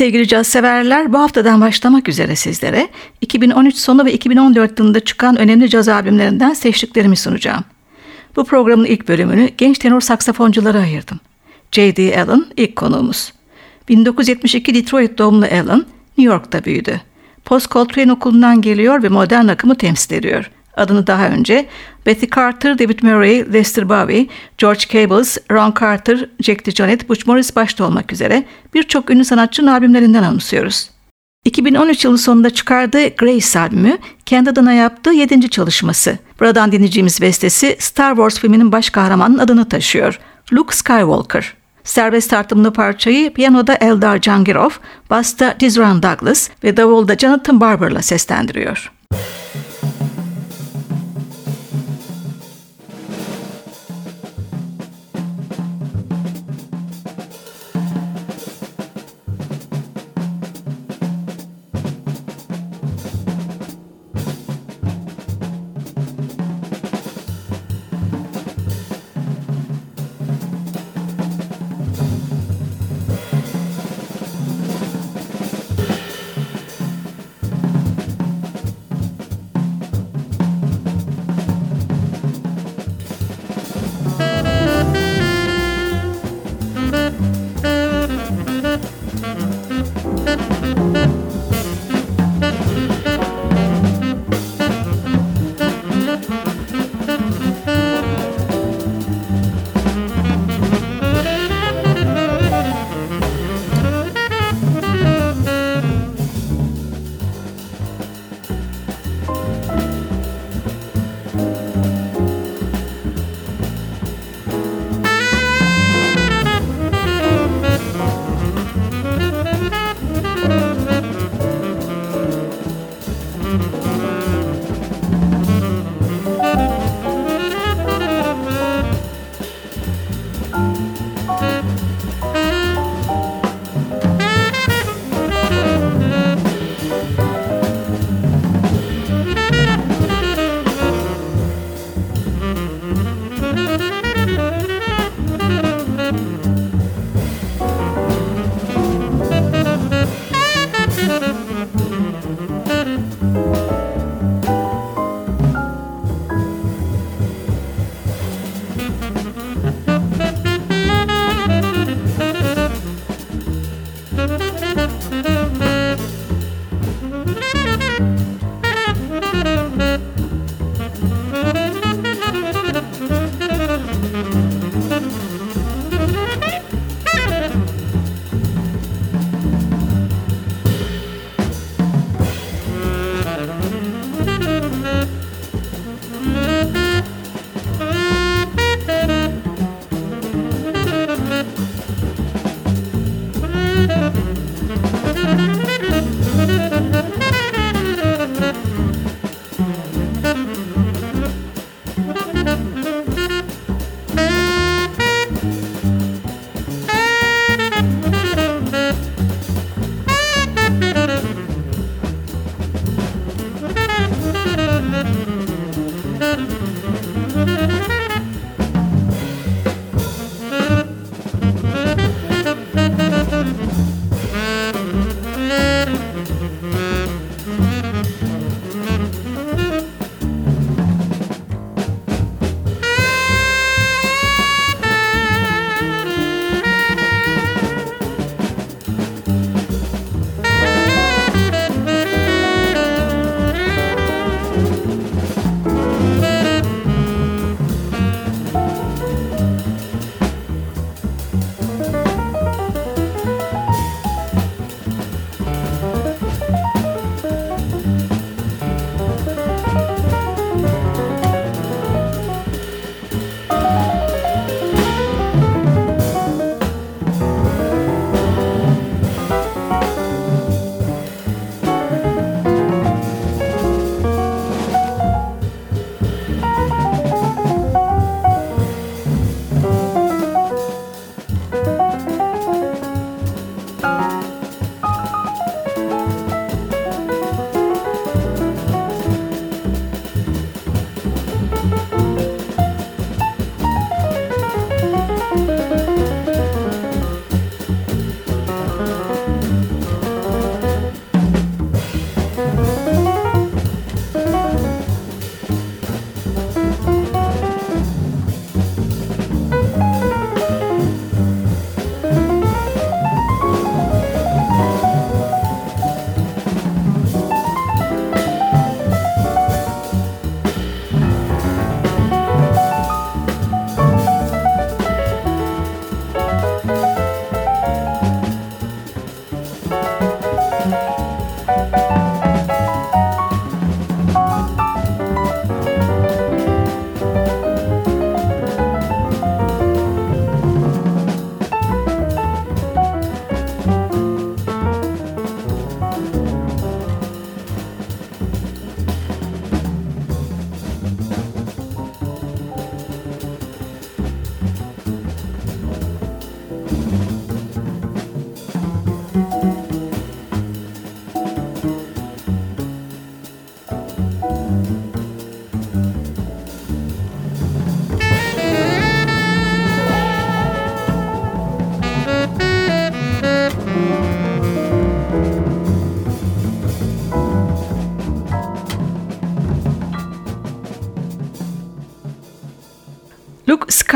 Sevgili caz severler bu haftadan başlamak üzere sizlere 2013 sonu ve 2014 yılında çıkan önemli caz albümlerinden seçtiklerimi sunacağım. Bu programın ilk bölümünü genç tenor saksafonculara ayırdım. J.D. Allen ilk konuğumuz. 1972 Detroit doğumlu Allen, New York'ta büyüdü. Post Coltrane okulundan geliyor ve modern akımı temsil ediyor. Adını daha önce Betty Carter, David Murray, Lester Bowie, George Cables, Ron Carter, Jack DeJohnette, Butch Morris başta olmak üzere birçok ünlü sanatçının albümlerinden anımsıyoruz. 2013 yılı sonunda çıkardığı Grace albümü kendi adına yaptığı yedinci çalışması. Buradan dinleyeceğimiz bestesi Star Wars filminin baş kahramanının adını taşıyor. Luke Skywalker. Serbest tartımlı parçayı piyanoda Eldar Cangirov, basta Dizran Douglas ve davulda Jonathan Barber'la seslendiriyor.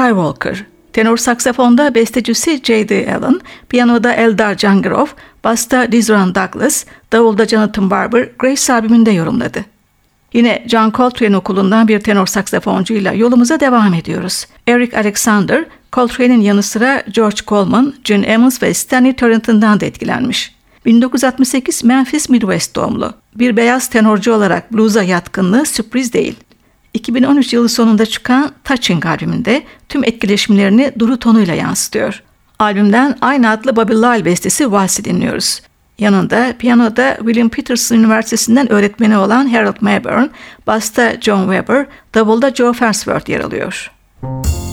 Skywalker. Tenor saksafonda bestecisi J.D. Allen, piyanoda Eldar Cangrov, basta Dizran Douglas, davulda Jonathan Barber, Grace albümünde yorumladı. Yine John Coltrane okulundan bir tenor saksafoncuyla yolumuza devam ediyoruz. Eric Alexander, Coltrane'in yanı sıra George Coleman, Gene Emmons ve Stanley Turretin'den de etkilenmiş. 1968 Memphis Midwest doğumlu. Bir beyaz tenorcu olarak blues'a yatkınlığı sürpriz değil. 2013 yılı sonunda çıkan Touching albümünde tüm etkileşimlerini duru tonuyla yansıtıyor. Albümden aynı adlı Bobby Lyle bestesi Vals'i dinliyoruz. Yanında piyanoda William Peterson Üniversitesi'nden öğretmeni olan Harold Mayburn, basta John Weber, davulda Joe Farsworth yer alıyor. Müzik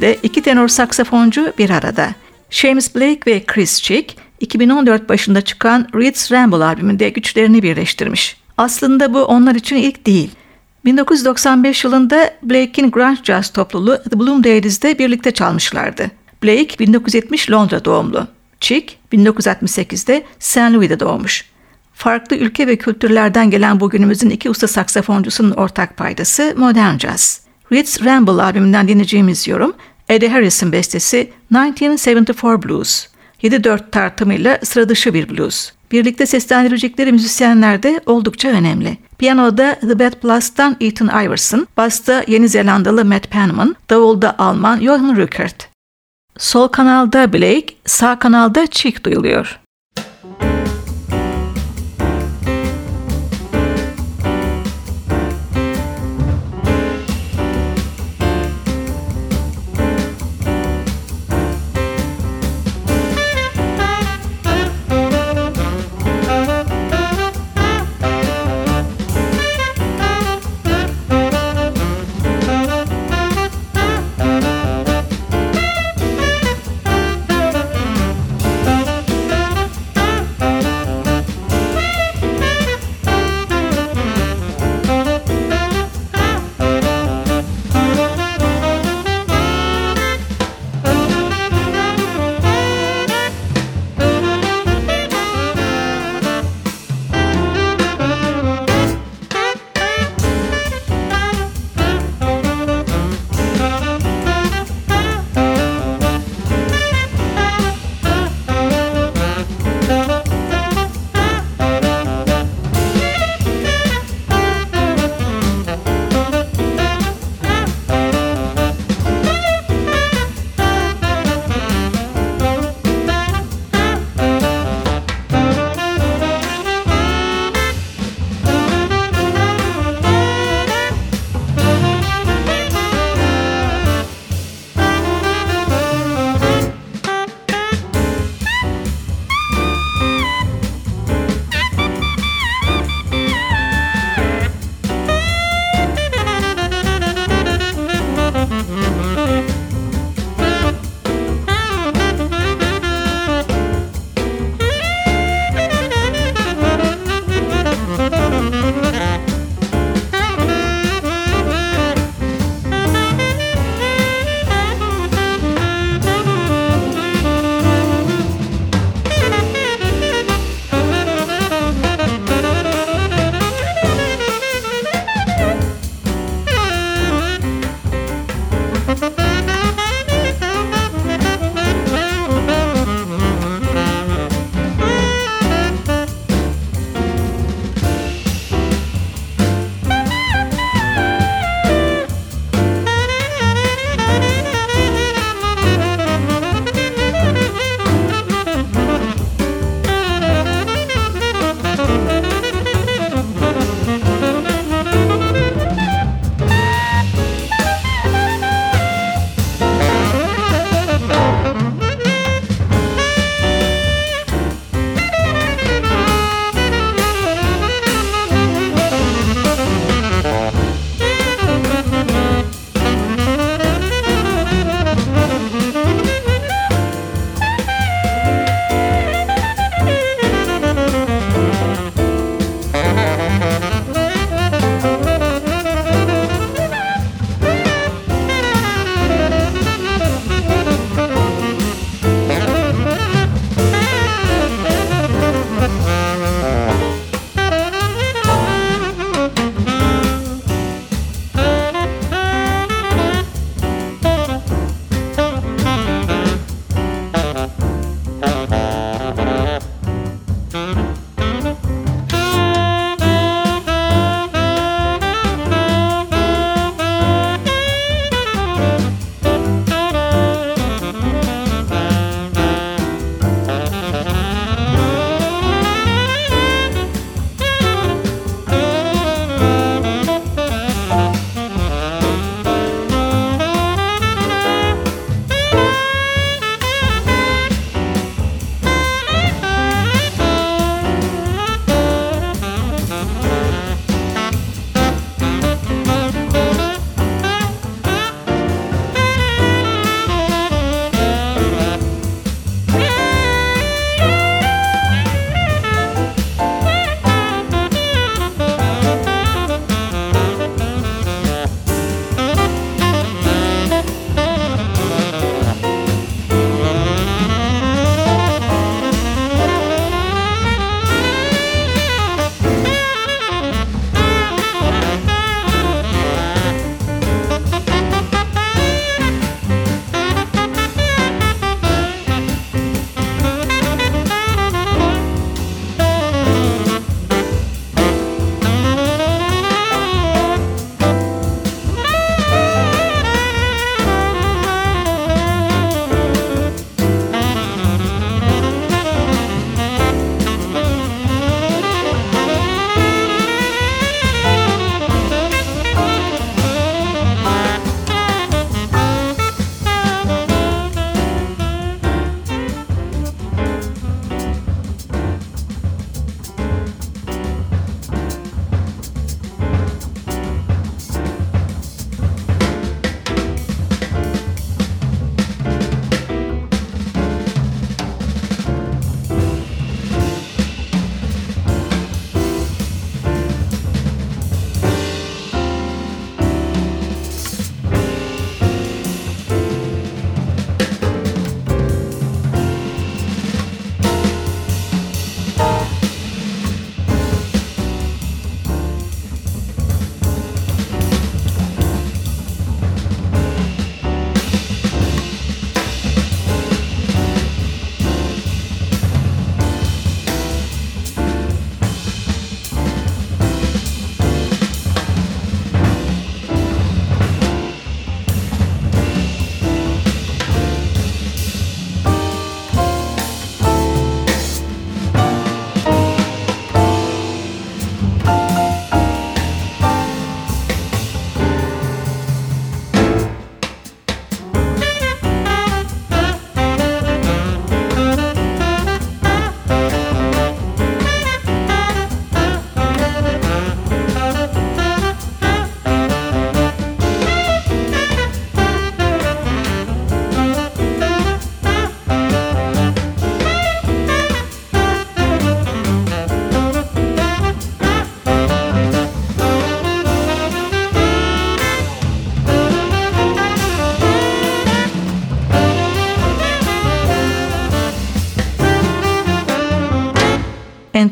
De iki tenor saksafoncu bir arada. James Blake ve Chris Chick 2014 başında çıkan Reed's Ramble albümünde güçlerini birleştirmiş. Aslında bu onlar için ilk değil. 1995 yılında Blake'in grunge jazz topluluğu The Bloom Days'de birlikte çalmışlardı. Blake 1970 Londra doğumlu. Chick 1968'de St. Louis'de doğmuş. Farklı ülke ve kültürlerden gelen bugünümüzün iki usta saksafoncusunun ortak paydası modern jazz. Reed's Ramble albümünden dinleyeceğimiz yorum Eddie Harris'in bestesi 1974 Blues. 7-4 tartımıyla sıra dışı bir blues. Birlikte seslendirecekleri müzisyenler de oldukça önemli. Piyanoda The Bad Plus'tan Ethan Iverson, basta Yeni Zelandalı Matt Penman, davulda Alman Johan Rückert. Sol kanalda Blake, sağ kanalda Chick duyuluyor.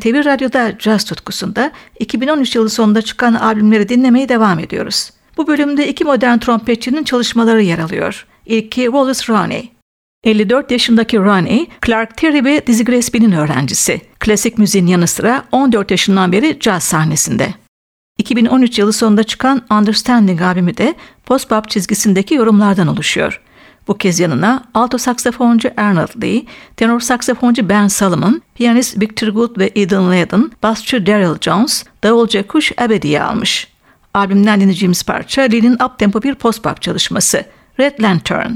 NTV Radyo'da caz tutkusunda 2013 yılı sonunda çıkan albümleri dinlemeye devam ediyoruz. Bu bölümde iki modern trompetçinin çalışmaları yer alıyor. İlki Wallace Roney. 54 yaşındaki Roney, Clark Terry ve Dizzy Gillespie'nin öğrencisi. Klasik müziğin yanı sıra 14 yaşından beri caz sahnesinde. 2013 yılı sonunda çıkan Understanding albümü de post-bop çizgisindeki yorumlardan oluşuyor. Bu kez yanına alto saksafoncu Arnold Lee, tenor saksafoncu Ben Solomon, piyanist Victor Good ve Eden Layden, basçı Daryl Jones, davulcu Kush Abedi'yi almış. Albümden dinleyeceğimiz parça Lee'nin uptempo bir post-bop çalışması Red Lantern.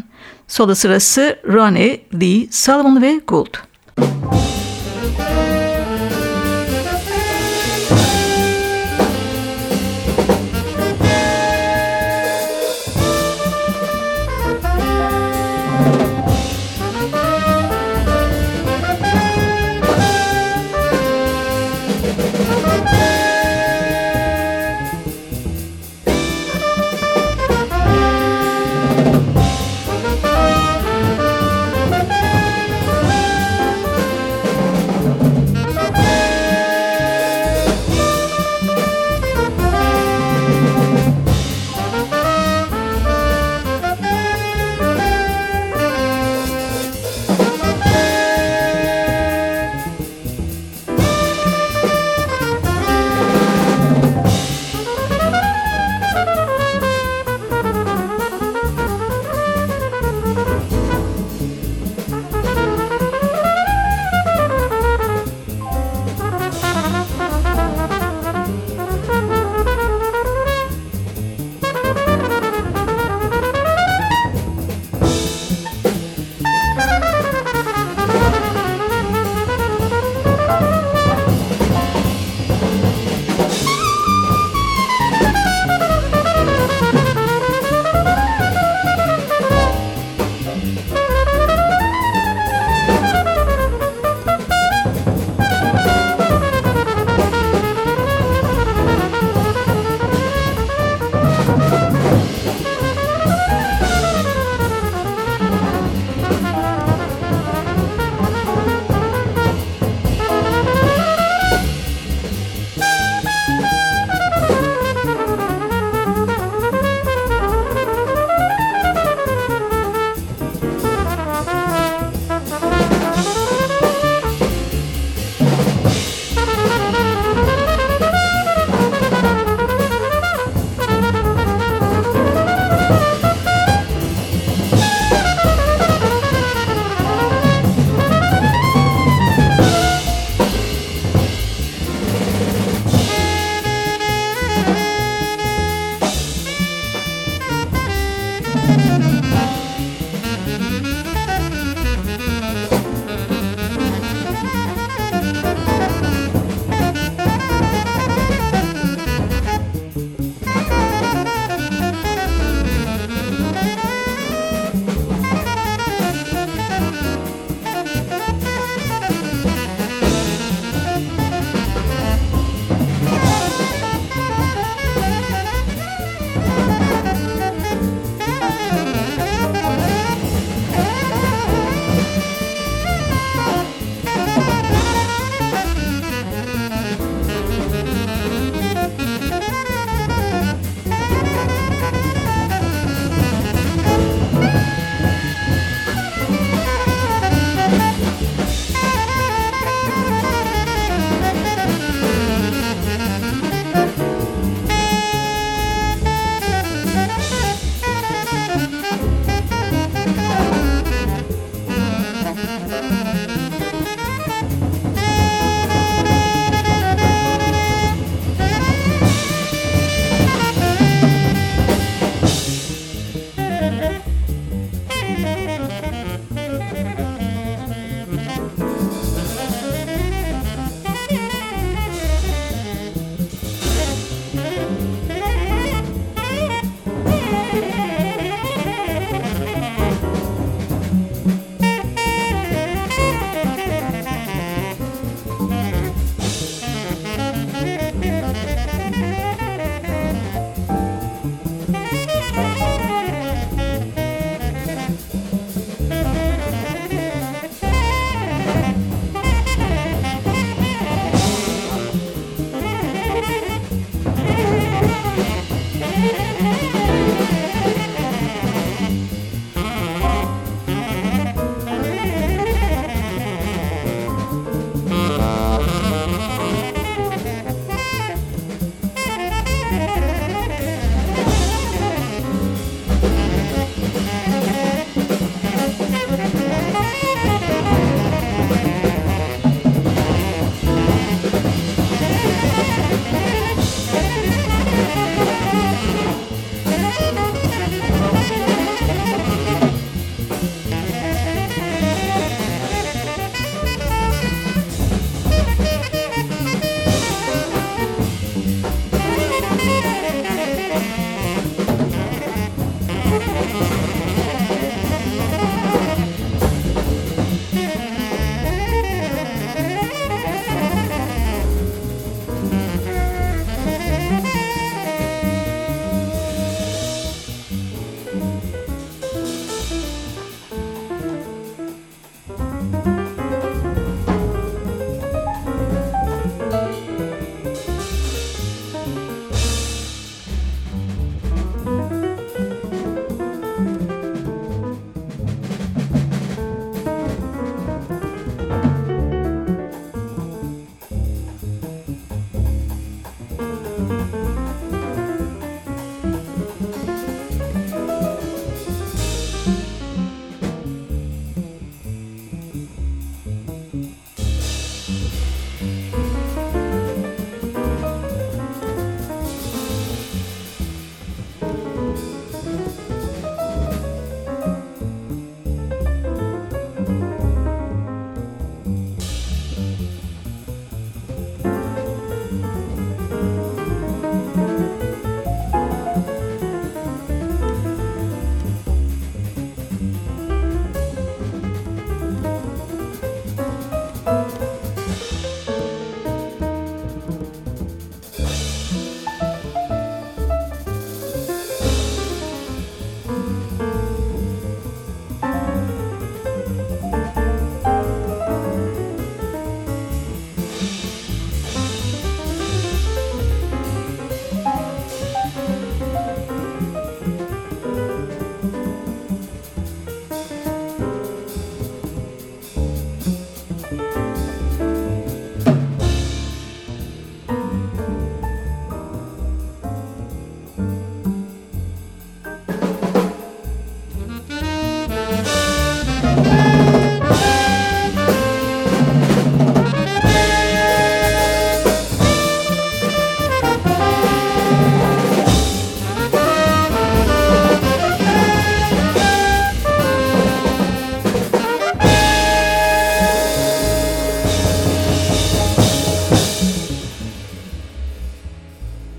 Solo sırası Ronnie, Lee, Solomon ve Gould. Müzik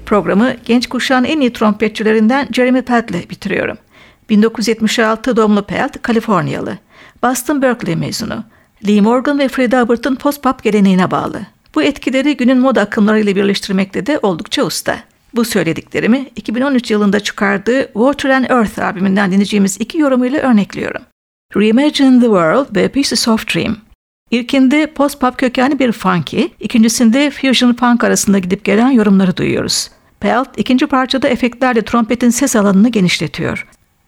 Programı genç kuşağın en iyi trompetçilerinden Jeremy Pelt ile bitiriyorum. 1976 doğumlu Pelt, Kaliforniyalı. Boston Berkeley mezunu. Lee Morgan ve Freddie Hubbard'ın post-pop geleneğine bağlı. Bu etkileri günün moda akımlarıyla birleştirmekte de oldukça usta. Bu söylediklerimi 2013 yılında çıkardığı Water and Earth albümünden dinleyeceğimiz iki yorumuyla örnekliyorum. Reimagine the World ve Pieces of Dream. İlkinde post-pop kökenli bir funky, ikincisinde fusion punk arasında gidip gelen yorumları duyuyoruz. Pelt ikinci parçada efektlerle trompetin ses alanını genişletiyor.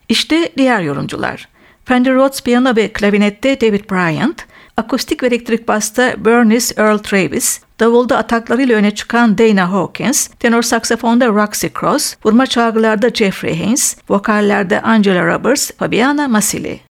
İşte diğer yorumcular. Fender Rhodes piyano ve klavinette David Bryant, akustik ve elektrik basta Bernice Earl Travis, davulda ataklarıyla öne çıkan Dana Hawkins, tenor saksafonda Roxy Cross, vurma çalgılarda Jeffrey Haynes, vokallerde Angela Roberts, Fabiana Masili.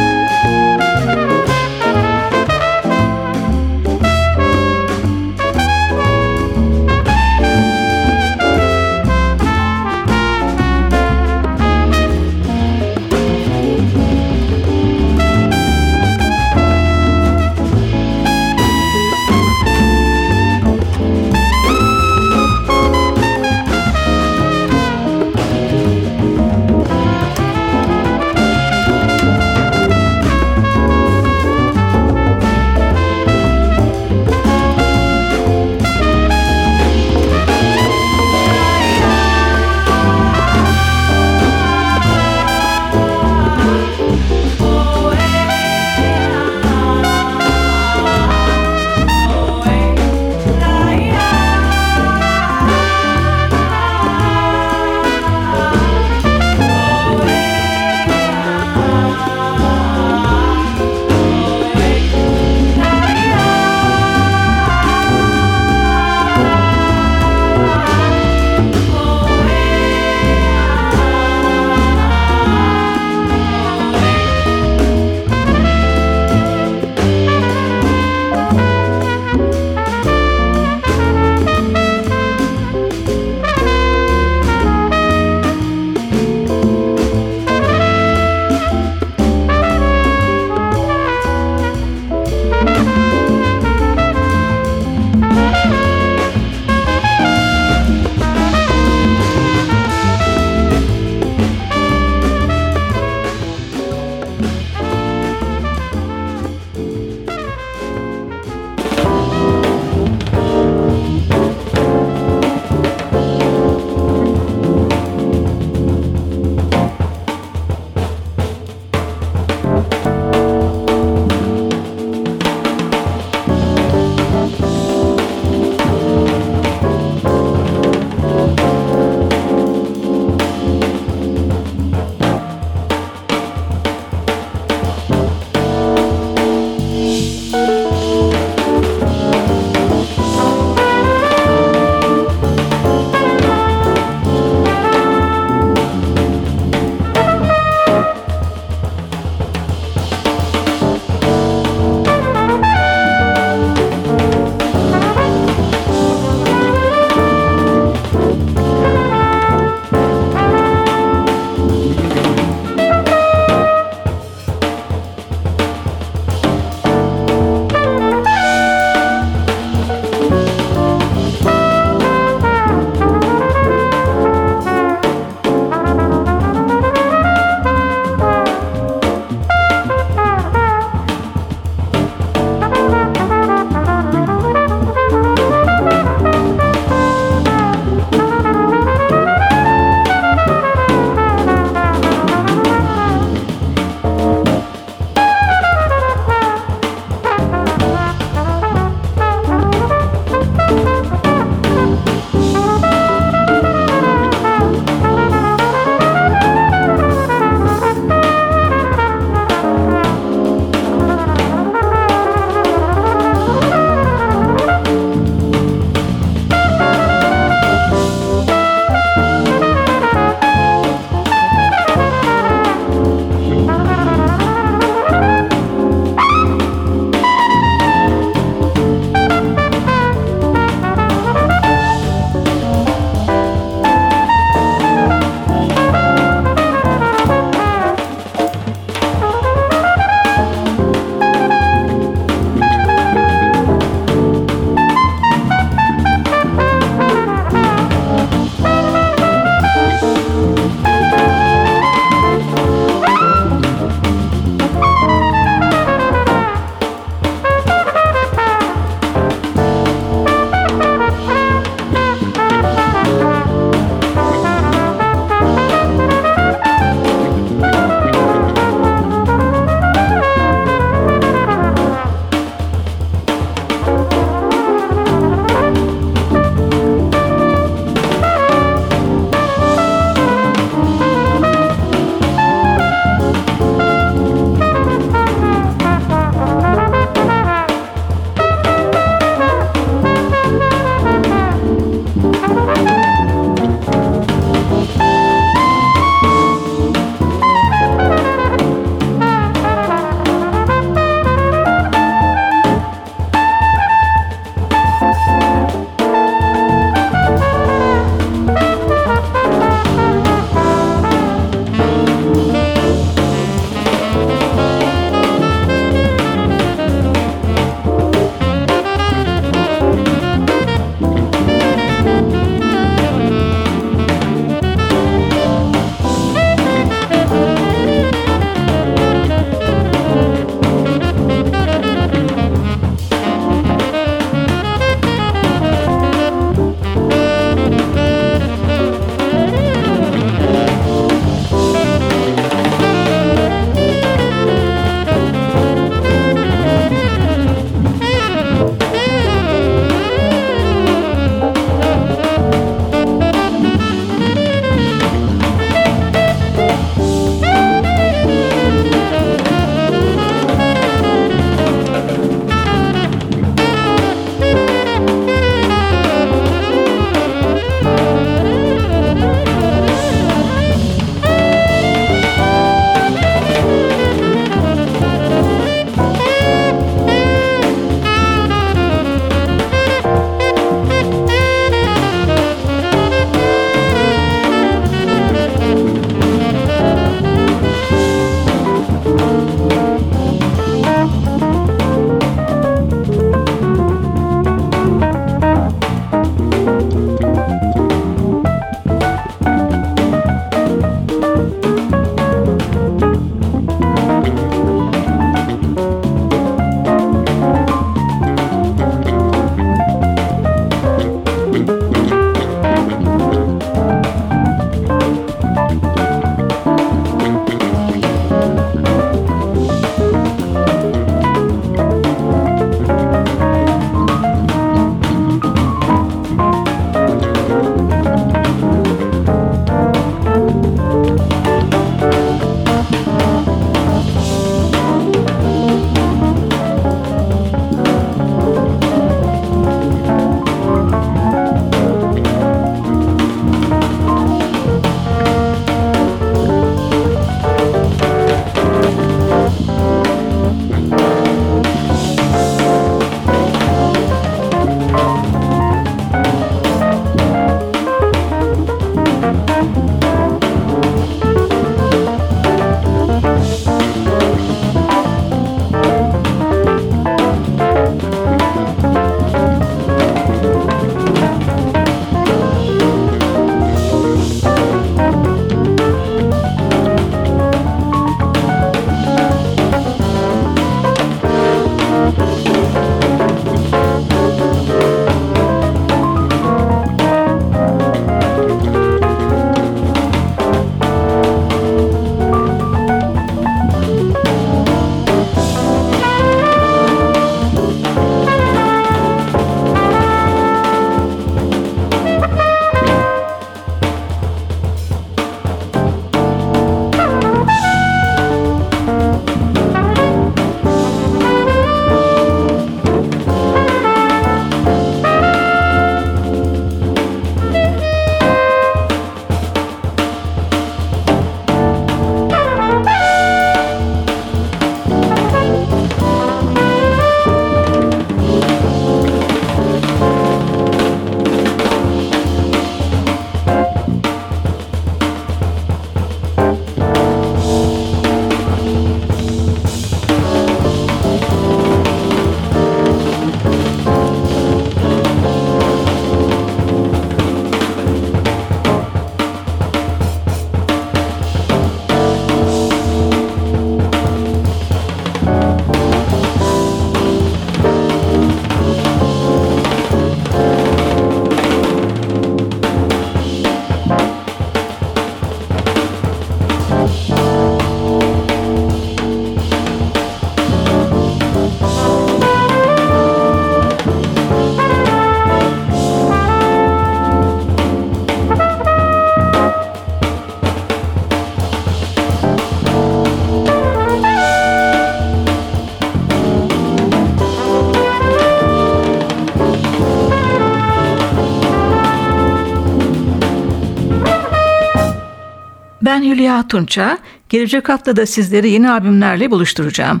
Ben Hülya Tunça. Gelecek hafta da sizleri yeni albümlerle buluşturacağım.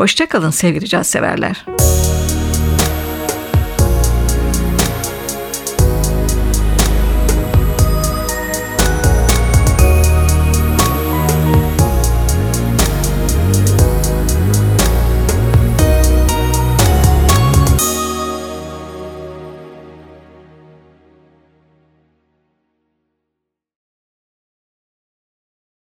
Hoşçakalın sevgili caz severler.